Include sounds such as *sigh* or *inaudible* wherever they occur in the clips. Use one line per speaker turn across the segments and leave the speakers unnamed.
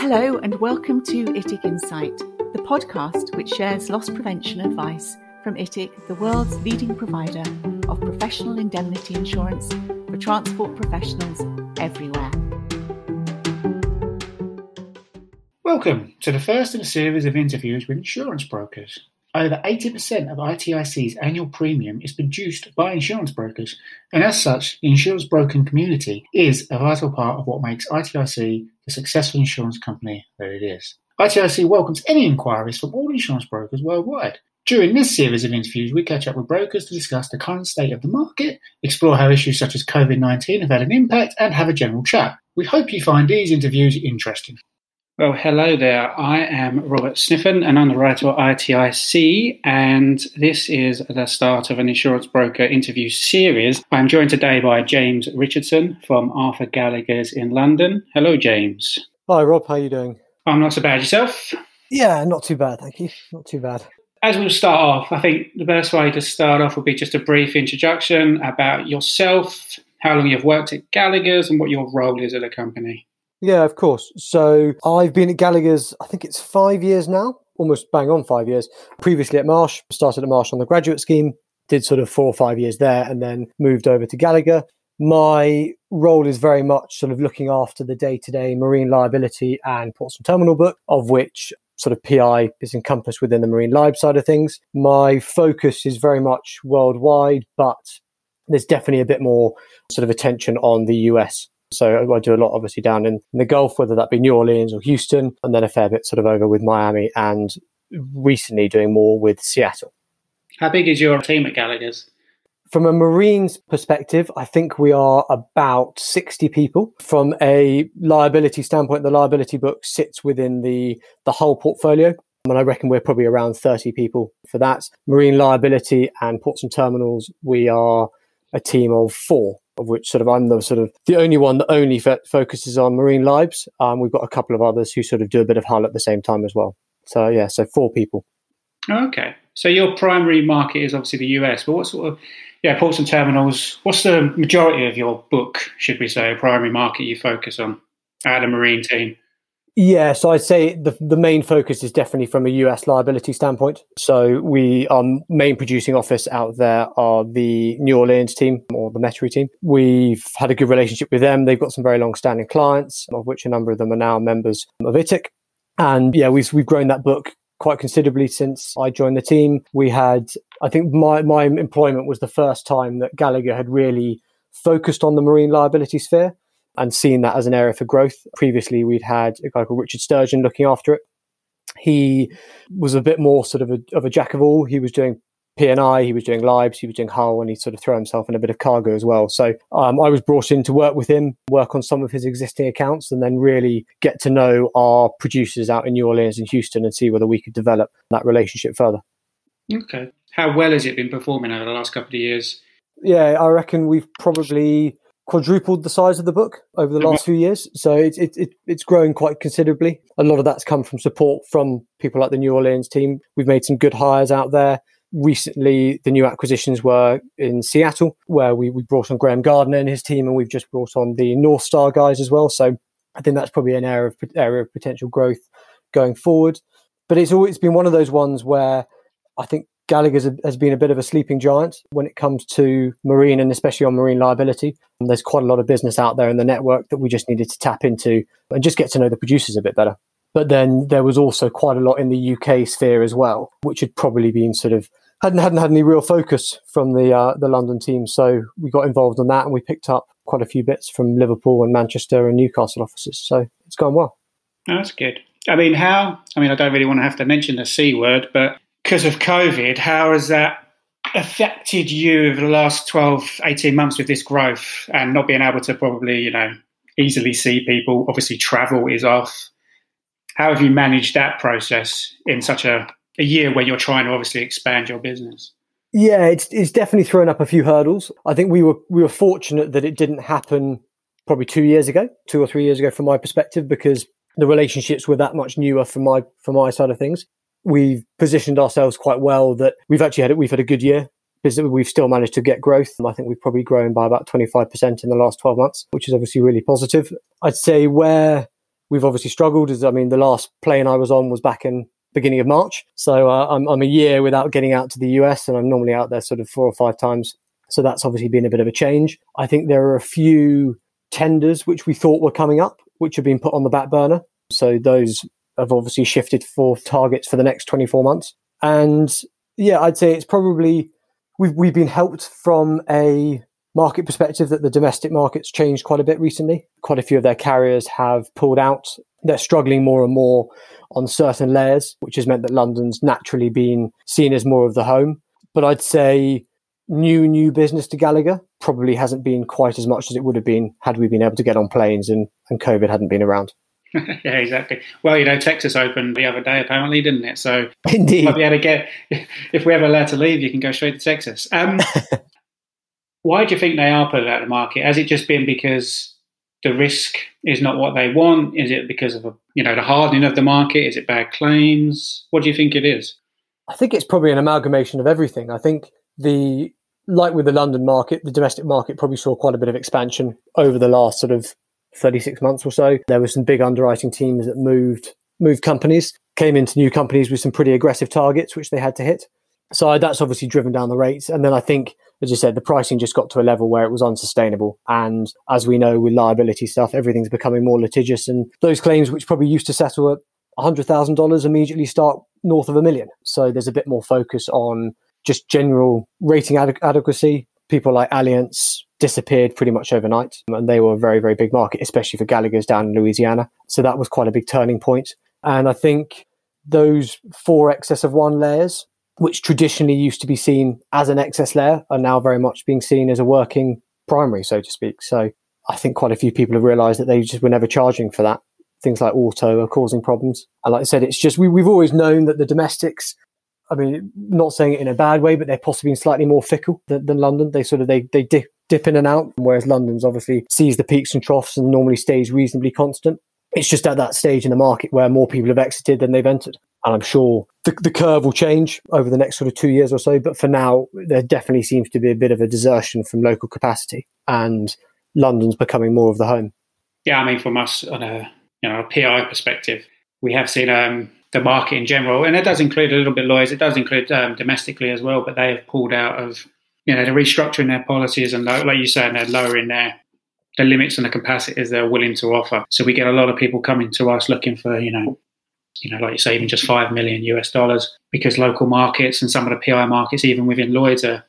Hello, and welcome to ITIC Insight, the podcast which shares loss prevention advice from ITIC, the world's leading provider of professional indemnity insurance for transport professionals everywhere.
Welcome to the first in a series of interviews with insurance brokers. Over 80% of ITIC's annual premium is produced by insurance brokers, and as such, the insurance broking community is a vital part of what makes ITIC the successful insurance company that it is. ITIC welcomes any inquiries from all insurance brokers worldwide. During this series of interviews, we catch up with brokers to discuss the current state of the market, explore how issues such as COVID 19 have had an impact, and have a general chat. We hope you find these interviews interesting. Well, hello there. I am Robert Sniffen, and I'm the writer of ITIC, and this is the start of an insurance broker interview series. I'm joined today by James Richardson from Arthur Gallagher's in London. Hello, James.
Hi, Rob. How are you doing?
I'm not so bad. Yourself?
Yeah, not too bad, thank you. Not too bad.
As we'll start off, I think the best way to start off would be just a brief introduction about yourself, how long you've worked at Gallagher's, and what your role is at the company.
Yeah, of course. So I've been at Gallagher's, I think it's five years now, almost bang on five years. Previously at Marsh, started at Marsh on the graduate scheme, did sort of four or five years there, and then moved over to Gallagher. My role is very much sort of looking after the day to day marine liability and ports and terminal book, of which sort of PI is encompassed within the marine lib side of things. My focus is very much worldwide, but there's definitely a bit more sort of attention on the US so I do a lot, obviously, down in, the Gulf, whether that be New Orleans or Houston, and then a fair bit sort of over with Miami, and recently doing more with Seattle.
How big is your team at Gallagher's?
From a Marines perspective, I think we are about 60 people. From a liability standpoint, the liability book sits within the, the whole portfolio. And I reckon we're probably around 30 people for that. Marine liability and ports and terminals, we are a team of four of which sort of I'm the sort of the only one that only focuses on marine libs. Um, we've got a couple of others who sort of do a bit of hull at the same time as well. So yeah, so four people.
Okay, so your primary market is obviously the US, but what sort of yeah ports and terminals? What's the majority of your book, should we say, primary market you focus on at a marine team?
Yeah, so I'd say the the main focus is definitely from a US liability standpoint. So we our main producing office out there are the New Orleans team or the Metairie team. We've had a good relationship with them. They've got some very long standing clients, of which a number of them are now members of ITIC. And yeah, we've we've grown that book quite considerably since I joined the team. We had I think my my employment was the first time that Gallagher had really focused on the marine liability sphere and seen that as an area for growth. Previously, we'd had a guy called Richard Sturgeon looking after it. He was a bit more sort of a, of a jack of all. He was doing P&I, he was doing libs, he was doing hull, and he sort of threw himself in a bit of cargo as well. So um, I was brought in to work with him, work on some of his existing accounts, and then really get to know our producers out in New Orleans and Houston and see whether we could develop that relationship further.
Okay. How well has it been performing over the last couple of years?
Yeah, I reckon we've probably quadrupled the size of the book over the mm-hmm. last few years. So it's it, it, it's growing quite considerably. A lot of that's come from support from people like the New Orleans team. We've made some good hires out there. Recently, the new acquisitions were in Seattle, where we, we brought on Graham Gardner and his team, and we've just brought on the North Star guys as well. So I think that's probably an area of area of potential growth going forward. But it's always been one of those ones where I think Gallagher has been a bit of a sleeping giant when it comes to marine and especially on marine liability. And there's quite a lot of business out there in the network that we just needed to tap into and just get to know the producers a bit better. But then there was also quite a lot in the UK sphere as well, which had probably been sort of hadn't hadn't had any real focus from the uh, the London team. So we got involved in that and we picked up quite a few bits from Liverpool and Manchester and Newcastle offices. So it's gone well.
that's good. I mean, how? I mean, I don't really want to have to mention the c word, but because of COVID, how has that affected you over the last 12, 18 months with this growth and not being able to probably, you know, easily see people? Obviously, travel is off. How have you managed that process in such a, a year where you're trying to obviously expand your business?
Yeah, it's it's definitely thrown up a few hurdles. I think we were we were fortunate that it didn't happen probably two years ago, two or three years ago, from my perspective, because the relationships were that much newer from my from my side of things we've positioned ourselves quite well that we've actually had it. We've had a good year we've still managed to get growth. I think we've probably grown by about 25% in the last 12 months, which is obviously really positive. I'd say where we've obviously struggled. is I mean, the last plane I was on was back in beginning of March, so uh, I'm, I'm a year without getting out to the US, and I'm normally out there sort of four or five times. So that's obviously been a bit of a change. I think there are a few tenders which we thought were coming up, which have been put on the back burner. So those have obviously shifted for targets for the next 24 months. And yeah, I'd say it's probably we've we've been helped from a market perspective that the domestic market's changed quite a bit recently. Quite a few of their carriers have pulled out. They're struggling more and more on certain layers, which has meant that London's naturally been seen as more of the home. But I'd say new new business to Gallagher probably hasn't been quite as much as it would have been had we been able to get on planes and, and COVID hadn't been around. *laughs*
yeah, exactly. Well, you know, Texas opened the other day, apparently, didn't it? So,
indeed,
might be able to get *laughs* if we're ever allowed to leave, you can go straight to Texas. Um, *laughs* why do you think they are put out of the market? Has it just been because the risk is not what they want? Is it because of a, you know the hardening of the market? Is it bad claims? What do you think it is?
I think it's probably an amalgamation of everything. I think the like with the London market, the domestic market probably saw quite a bit of expansion over the last sort of 36 months or so. There were some big underwriting teams that moved moved companies, came into new companies with some pretty aggressive targets which they had to hit. So that's obviously driven down the rates. And then I think, as you said, the pricing just got to a level where it was unsustainable. And as we know with liability stuff, everything's becoming more litigious. And those claims, which probably used to settle at $100,000, immediately start north of a million. So there's a bit more focus on just general rating ad- adequacy. People like Allianz disappeared pretty much overnight, and they were a very, very big market, especially for Gallagher's down in Louisiana. So that was quite a big turning point. And I think those four excess of one layers, which traditionally used to be seen as an excess layer, are now very much being seen as a working primary, so to speak. So I think quite a few people have realized that they just were never charging for that. Things like auto are causing problems. And like I said, it's just we, we've always known that the domestics I mean, not saying it in a bad way, but they're possibly slightly more fickle than, than London. They sort of they they dip, dip in and out, whereas London's obviously sees the peaks and troughs and normally stays reasonably constant. It's just at that stage in the market where more people have exited than they've entered. And I'm sure the, the curve will change over the next sort of two years or so. But for now, there definitely seems to be a bit of a desertion from local capacity, and London's becoming more of the home.
Yeah, I mean, from us on a you know a PI perspective, we have seen um, the market in general, and it does include a little bit Lloyd's. It does include um, domestically as well, but they have pulled out of you know they're restructuring their policies and like you said, they're lowering their the limits and the capacities they're willing to offer. So we get a lot of people coming to us looking for you know you know like you say even just five million US dollars because local markets and some of the PI markets even within Lloyd's are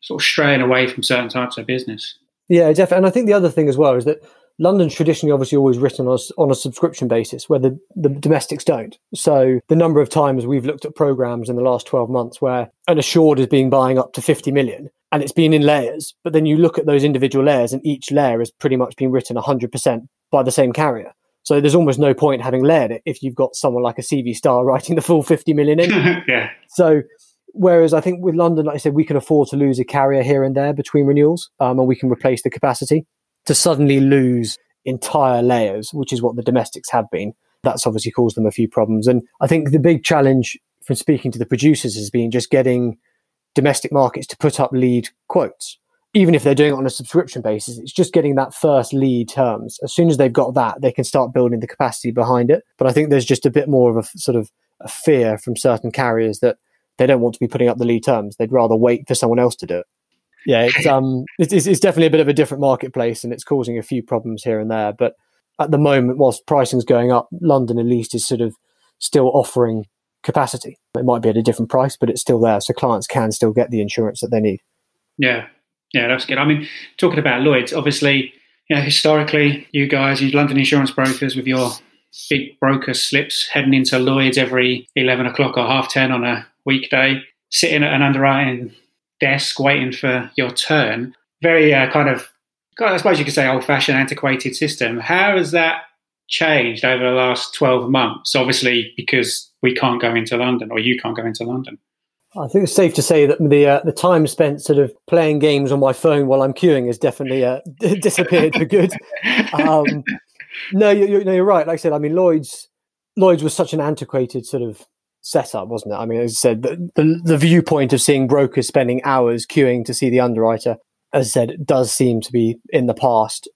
sort of straying away from certain types of business.
Yeah, definitely. And I think the other thing as well is that London's traditionally obviously always written on a, on a subscription basis, where the, the domestics don't. So the number of times we've looked at programs in the last 12 months where an assured is being buying up to 50 million and it's been in layers, but then you look at those individual layers and each layer has pretty much been written 100% by the same carrier. So there's almost no point having layered it if you've got someone like a CV Starr *laughs* writing the full 50 million in. *laughs*
yeah.
So whereas I think with London, like I said, we can afford to lose a carrier here and there between renewals, um, and we can replace the capacity to suddenly lose entire layers, which is what the domestics have been. That's obviously caused them a few problems. And I think the big challenge from speaking to the producers has been just getting domestic markets to put up lead quotes. Even if they're doing it on a subscription basis, it's just getting that first lead terms. As soon as they've got that, they can start building the capacity behind it. But I think there's just a bit more of a sort of a fear from certain carriers that they don't want to be putting up the lead terms. They'd rather wait for someone else to do it yeah, it's *laughs* um, it's, it's definitely a bit of a different marketplace, and it's causing a few problems here and there. But at the moment, whilst pricing's going up, London at least is sort of still offering capacity. It might be at a different price, but it's still there, so clients can still get the insurance that they need.
Yeah, yeah, that's good. I mean, talking about Lloyd's, obviously, you know, historically, you guys, you London insurance brokers, with your big broker slips heading into Lloyd's every eleven o'clock or half ten on a weekday, sitting at an underwriting desk waiting for your turn. Very uh, kind of, I suppose you could say, old-fashioned, antiquated system. How has that changed over the last twelve months? Obviously, because we can't go into London, or you can't go into London.
I think it's safe to say that the uh, the time spent sort of playing games on my phone while I'm queuing has definitely uh, *laughs* disappeared for good. Um, no, you, are no, you're right. Like I said, I mean Lloyd's Lloyd's was such an antiquated sort of setup, wasn't it? I mean, as I said, the, the, the viewpoint of seeing brokers spending hours queuing to see the underwriter, as I said, does seem to be in the past.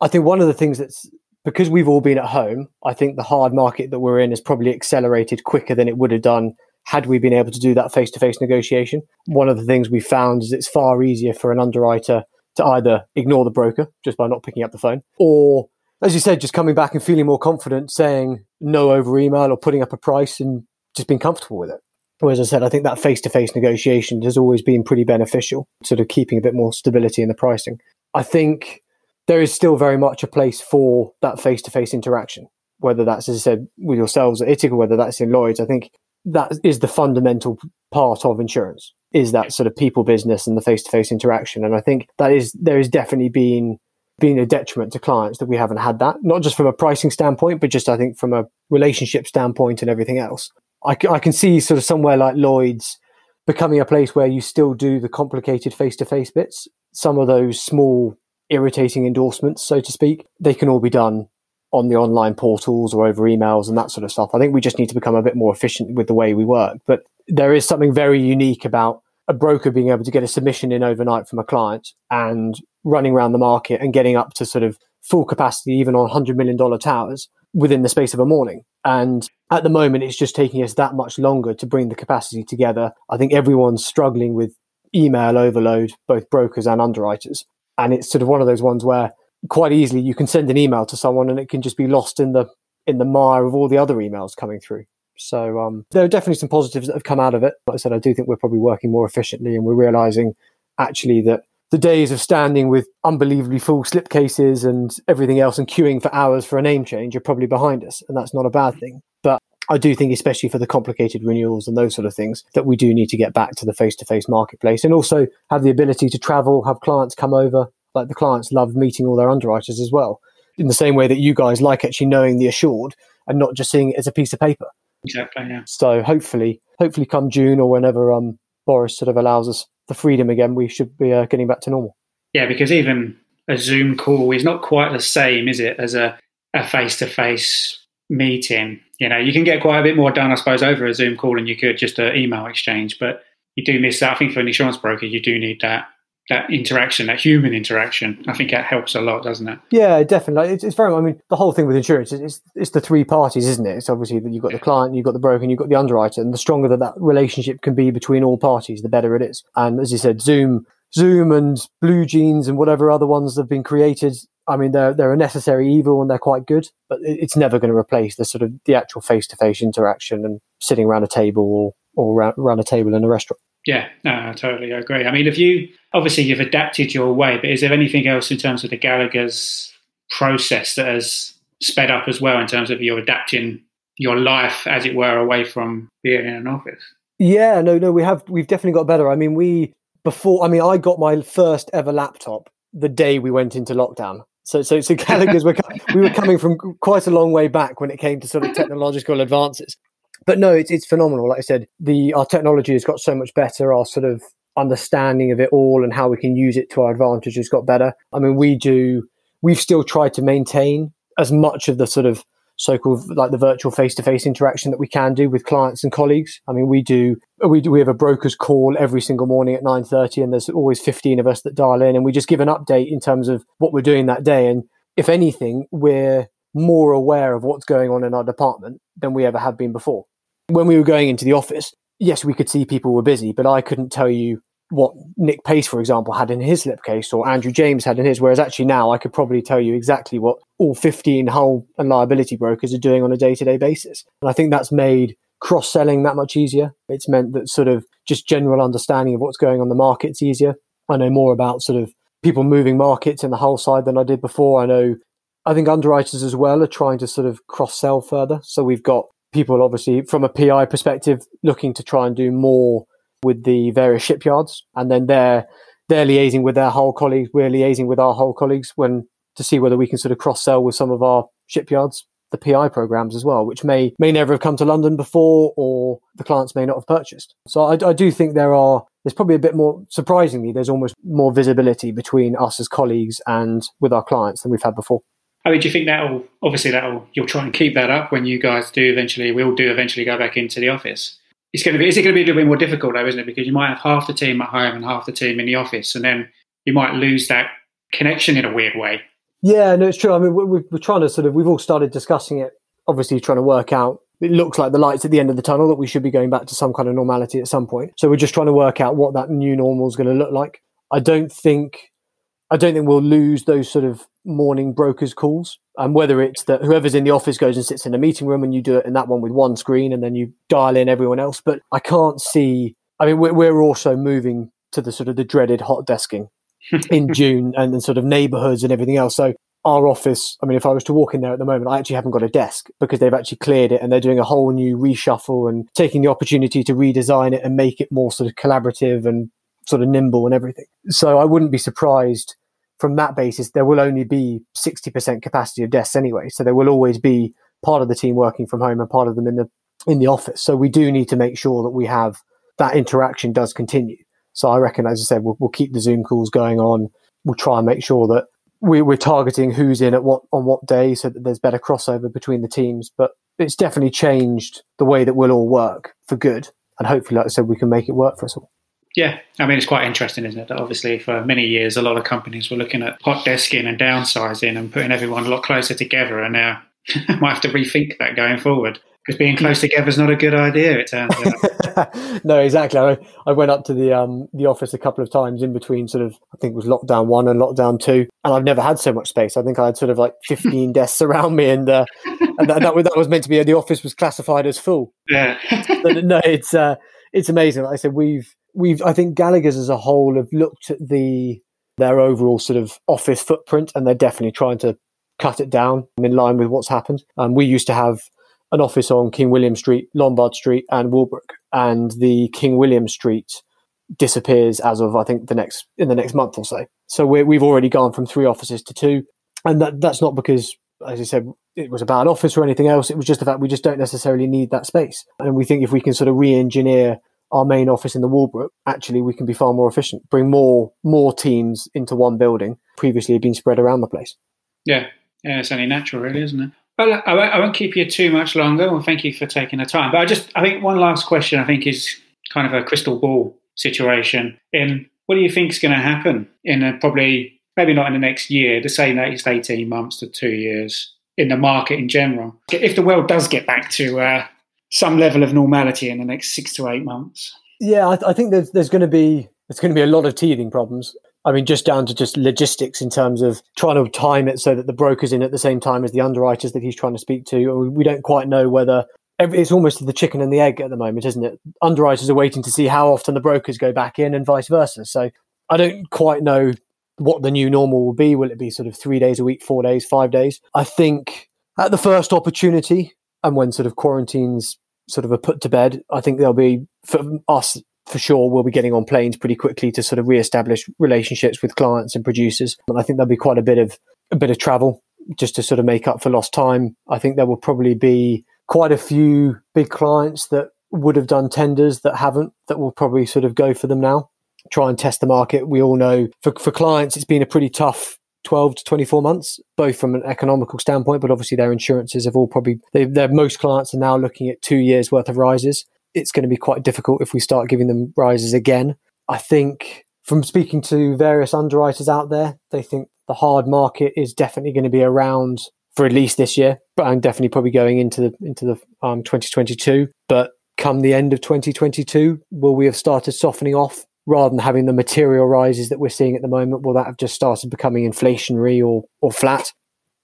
I think one of the things that's because we've all been at home, I think the hard market that we're in has probably accelerated quicker than it would have done had we been able to do that face to face negotiation. One of the things we found is it's far easier for an underwriter to either ignore the broker just by not picking up the phone, or as you said, just coming back and feeling more confident, saying no over email or putting up a price and just being comfortable with it. Whereas I said, I think that face to face negotiation has always been pretty beneficial, sort of keeping a bit more stability in the pricing. I think there is still very much a place for that face to face interaction, whether that's, as I said, with yourselves at ITIC, whether that's in Lloyd's. I think that is the fundamental part of insurance is that sort of people business and the face to face interaction. And I think that is, there has definitely been, been a detriment to clients that we haven't had that, not just from a pricing standpoint, but just I think from a relationship standpoint and everything else. I, I can see sort of somewhere like Lloyd's becoming a place where you still do the complicated face to face bits. Some of those small irritating endorsements, so to speak, they can all be done on the online portals or over emails and that sort of stuff. I think we just need to become a bit more efficient with the way we work. But there is something very unique about a broker being able to get a submission in overnight from a client and running around the market and getting up to sort of full capacity, even on $100 million towers within the space of a morning. And at the moment, it's just taking us that much longer to bring the capacity together. I think everyone's struggling with email overload, both brokers and underwriters. And it's sort of one of those ones where quite easily you can send an email to someone and it can just be lost in the in the mire of all the other emails coming through. So um, there are definitely some positives that have come out of it. Like I said, I do think we're probably working more efficiently and we're realizing actually that the days of standing with unbelievably full slipcases and everything else and queuing for hours for a name change are probably behind us. And that's not a bad thing. But I do think, especially for the complicated renewals and those sort of things, that we do need to get back to the face to face marketplace and also have the ability to travel, have clients come over. Like the clients love meeting all their underwriters as well, in the same way that you guys like actually knowing the assured and not just seeing it as a piece of paper.
Exactly. Yeah.
So hopefully, hopefully, come June or whenever um, Boris sort of allows us the freedom again, we should be uh, getting back to normal.
Yeah, because even a Zoom call is not quite the same, is it, as a face to face meeting? You know, you can get quite a bit more done, I suppose, over a Zoom call than you could just an email exchange, but you do miss that. I think for an insurance broker, you do need that that interaction, that human interaction. I think that helps a lot, doesn't it?
Yeah, definitely. It's, it's very. I mean, the whole thing with insurance is it's, it's the three parties, isn't it? It's obviously that you've got the client, you've got the broker, and you've got the underwriter, and the stronger that that relationship can be between all parties, the better it is. And as you said, Zoom, Zoom, and BlueJeans, and whatever other ones have been created. I mean, they're they're a necessary evil and they're quite good, but it's never going to replace the sort of the actual face to face interaction and sitting around a table or or around a table in a restaurant.
Yeah, no, I totally agree. I mean, if you obviously you've adapted your way, but is there anything else in terms of the Gallagher's process that has sped up as well in terms of you adapting your life, as it were, away from being in an office?
Yeah, no, no, we have we've definitely got better. I mean, we before. I mean, I got my first ever laptop the day we went into lockdown. So, so, so *laughs* Gallagher's were we were coming from quite a long way back when it came to sort of technological advances but no, it's it's phenomenal. Like I said, the our technology has got so much better. Our sort of understanding of it all and how we can use it to our advantage has got better. I mean, we do. We've still tried to maintain as much of the sort of so-called like the virtual face-to-face interaction that we can do with clients and colleagues. I mean, we do we do, we have a broker's call every single morning at nine thirty, and there's always fifteen of us that dial in, and we just give an update in terms of what we're doing that day. And if anything, we're more aware of what's going on in our department than we ever have been before. When we were going into the office, yes, we could see people were busy, but I couldn't tell you what Nick Pace, for example, had in his slipcase or Andrew James had in his. Whereas actually now I could probably tell you exactly what all 15 hull and liability brokers are doing on a day to day basis. And I think that's made cross selling that much easier. It's meant that sort of just general understanding of what's going on the market's easier. I know more about sort of people moving markets in the hull side than I did before. I know I think underwriters as well are trying to sort of cross sell further. So we've got people obviously from a PI perspective looking to try and do more with the various shipyards, and then they're they're liaising with their hull colleagues. We're liaising with our hull colleagues when to see whether we can sort of cross sell with some of our shipyards the PI programs as well, which may may never have come to London before, or the clients may not have purchased. So I, I do think there are there's probably a bit more surprisingly there's almost more visibility between us as colleagues and with our clients than we've had before.
I mean, do you think that'll obviously that'll you'll try and keep that up when you guys do eventually We'll do eventually go back into the office? It's going to be is it going to be a little bit more difficult though, isn't it? Because you might have half the team at home and half the team in the office, and then you might lose that connection in a weird way.
Yeah, no, it's true. I mean, we're, we're trying to sort of, we've all started discussing it, obviously trying to work out. It looks like the lights at the end of the tunnel that we should be going back to some kind of normality at some point. So we're just trying to work out what that new normal is going to look like. I don't think, I don't think we'll lose those sort of morning brokers calls. And whether it's that whoever's in the office goes and sits in a meeting room and you do it in that one with one screen and then you dial in everyone else. But I can't see, I mean, we're, we're also moving to the sort of the dreaded hot desking *laughs* in June and then sort of neighborhoods and everything else. So our office, I mean, if I was to walk in there at the moment, I actually haven't got a desk because they've actually cleared it and they're doing a whole new reshuffle and taking the opportunity to redesign it and make it more sort of collaborative and sort of nimble and everything. So I wouldn't be surprised from that basis, there will only be 60% capacity of desks anyway. So there will always be part of the team working from home and part of them in the in the office. So we do need to make sure that we have that interaction does continue. So I reckon, as I said, we'll, we'll keep the Zoom calls going on. We'll try and make sure that we, we're targeting who's in at what on what day, so that there's better crossover between the teams. But it's definitely changed the way that we'll all work for good, and hopefully, like I said, we can make it work for us all.
Yeah, I mean, it's quite interesting, isn't it? That obviously, for many years, a lot of companies were looking at hot desking and downsizing and putting everyone a lot closer together, and now *laughs* might have to rethink that going forward because being close together is not a good idea. It turns
out. *laughs* no, exactly. I, I, went up to the um, the office a couple of times in between, sort of. I think it was lockdown one and lockdown two, and I've never had so much space. I think I had sort of like *laughs* fifteen desks around me, and, uh, and that, that, was, that was meant to be the office was classified as full.
Yeah.
but no, it's uh, it's amazing. Like I said, we've we've I think Gallagher's as a whole have looked at the their overall sort of office footprint, and they're definitely trying to cut it down in line with what's happened. Um, we used to have an office on King William Street, Lombard Street, and Walbrook, and the King William Street disappears as of I think the next in the next month or so. So we have already gone from three offices to two, and that that's not because, as I said, it was a bad office or anything else. It was just the fact we just don't necessarily need that space, and we think if we can sort of re-engineer our main office in the Walbrook, actually we can be far more efficient, bring more more teams into one building. Previously, had been spread around the place.
Yeah, yeah, it's only natural, really, isn't it? Well, I won't, keep you too much longer. Well, thank you for taking the time. But I just, I think one last question, I think, is kind of a crystal ball situation. In what do you think is going to happen in a, probably, maybe not in the next year, to say next 18 months to two years in the market in general? If the world does get back to uh, some level of normality in the next six to eight months?
Yeah, I, th- I think there's, there's going to be there's going to be a lot of teething problems. I mean, just down to just logistics in terms of trying to time it so that the broker's in at the same time as the underwriters that he's trying to speak to. We don't quite know whether it's almost the chicken and the egg at the moment, isn't it? Underwriters are waiting to see how often the brokers go back in and vice versa. So I don't quite know what the new normal will be. Will it be sort of three days a week, four days, five days? I think at the first opportunity and when sort of quarantines sort of are put to bed, I think there'll be for us for sure we'll be getting on planes pretty quickly to sort of re-establish relationships with clients and producers. And I think there'll be quite a bit of a bit of travel just to sort of make up for lost time. I think there will probably be quite a few big clients that would have done tenders that haven't that will probably sort of go for them now. Try and test the market. We all know for, for clients it's been a pretty tough 12 to 24 months, both from an economical standpoint, but obviously their insurances have all probably, they, their most clients are now looking at two years worth of rises it's going to be quite difficult if we start giving them rises again. I think from speaking to various underwriters out there, they think the hard market is definitely going to be around for at least this year, but I'm definitely probably going into the into the um, 2022. But come the end of 2022, will we have started softening off rather than having the material rises that we're seeing at the moment? Will that have just started becoming inflationary or or flat?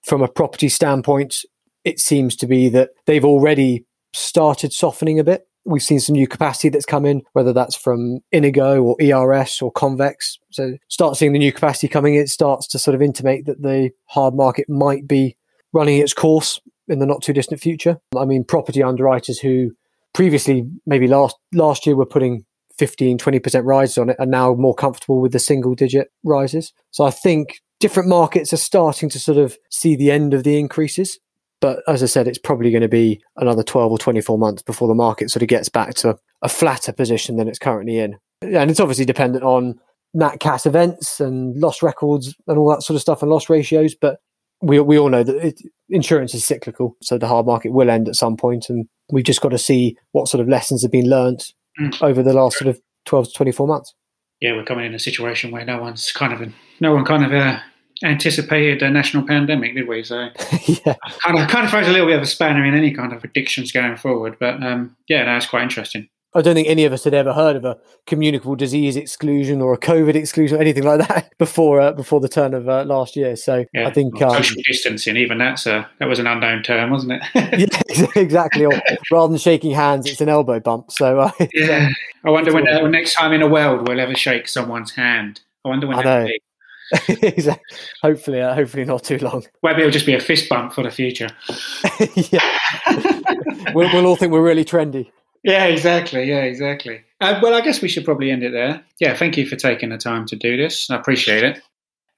From a property standpoint, it seems to be that they've already started softening a bit. We've seen some new capacity that's come in, whether that's from Inigo or ERS or Convex. So start seeing the new capacity coming in, it starts to sort of intimate that the hard market might be running its course in the not too distant future. I mean, property underwriters who previously, maybe last last year, were putting 15, 20% rises on it are now more comfortable with the single digit rises. So I think different markets are starting to sort of see the end of the increases. But as I said, it's probably going to be another 12 or 24 months before the market sort of gets back to a flatter position than it's currently in. And it's obviously dependent on nat cat events and loss records and all that sort of stuff and loss ratios. But we, we all know that it, insurance is cyclical. So the hard market will end at some point, And we've just got to see what sort of lessons have been learned mm. over the last sort of 12 to 24 months.
Yeah, we're coming in a situation where no one's kind of, no one kind of uh, anticipated a national pandemic, did we? So *laughs* yeah, kind of kind of throws a little bit of a spanner in any kind of predictions going forward. But um, yeah, that's quite interesting.
I don't think any of us had ever heard of a communicable disease exclusion or a COVID exclusion or anything like that *laughs* before uh, before the turn of uh, last year. So yeah. I think
um, social distancing, even that's a that was an unknown term, wasn't it? *laughs*
yeah, *laughs* exactly. Or rather than shaking hands, it's an elbow bump. So uh,
yeah, I wonder when uh, next time in a world we'll ever shake someone's hand. I wonder when. I know.
exactly. Hopefully, uh, hopefully not too long.
Maybe it'll just be a fist bump for the future.
yeah, we'll, we'll all think we're really trendy.
Yeah, exactly. Yeah, exactly. Uh, well, I guess we should probably end it there. Yeah, thank you for taking the time to do this. I appreciate it.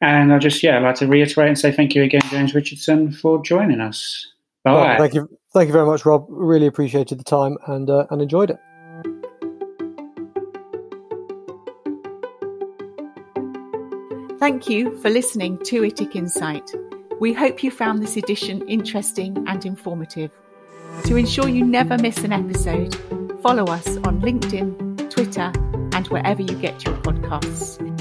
And I just, yeah, I'd like to reiterate and say thank you again, James Richardson, for joining us. Bye.
Well, thank you, thank you very much, Rob. Really appreciated the time and uh, and enjoyed it.
Thank you for listening to ITIC Insight. We hope you found this edition interesting and informative. To ensure you never miss an episode, follow us on LinkedIn, Twitter, and wherever you get your podcasts.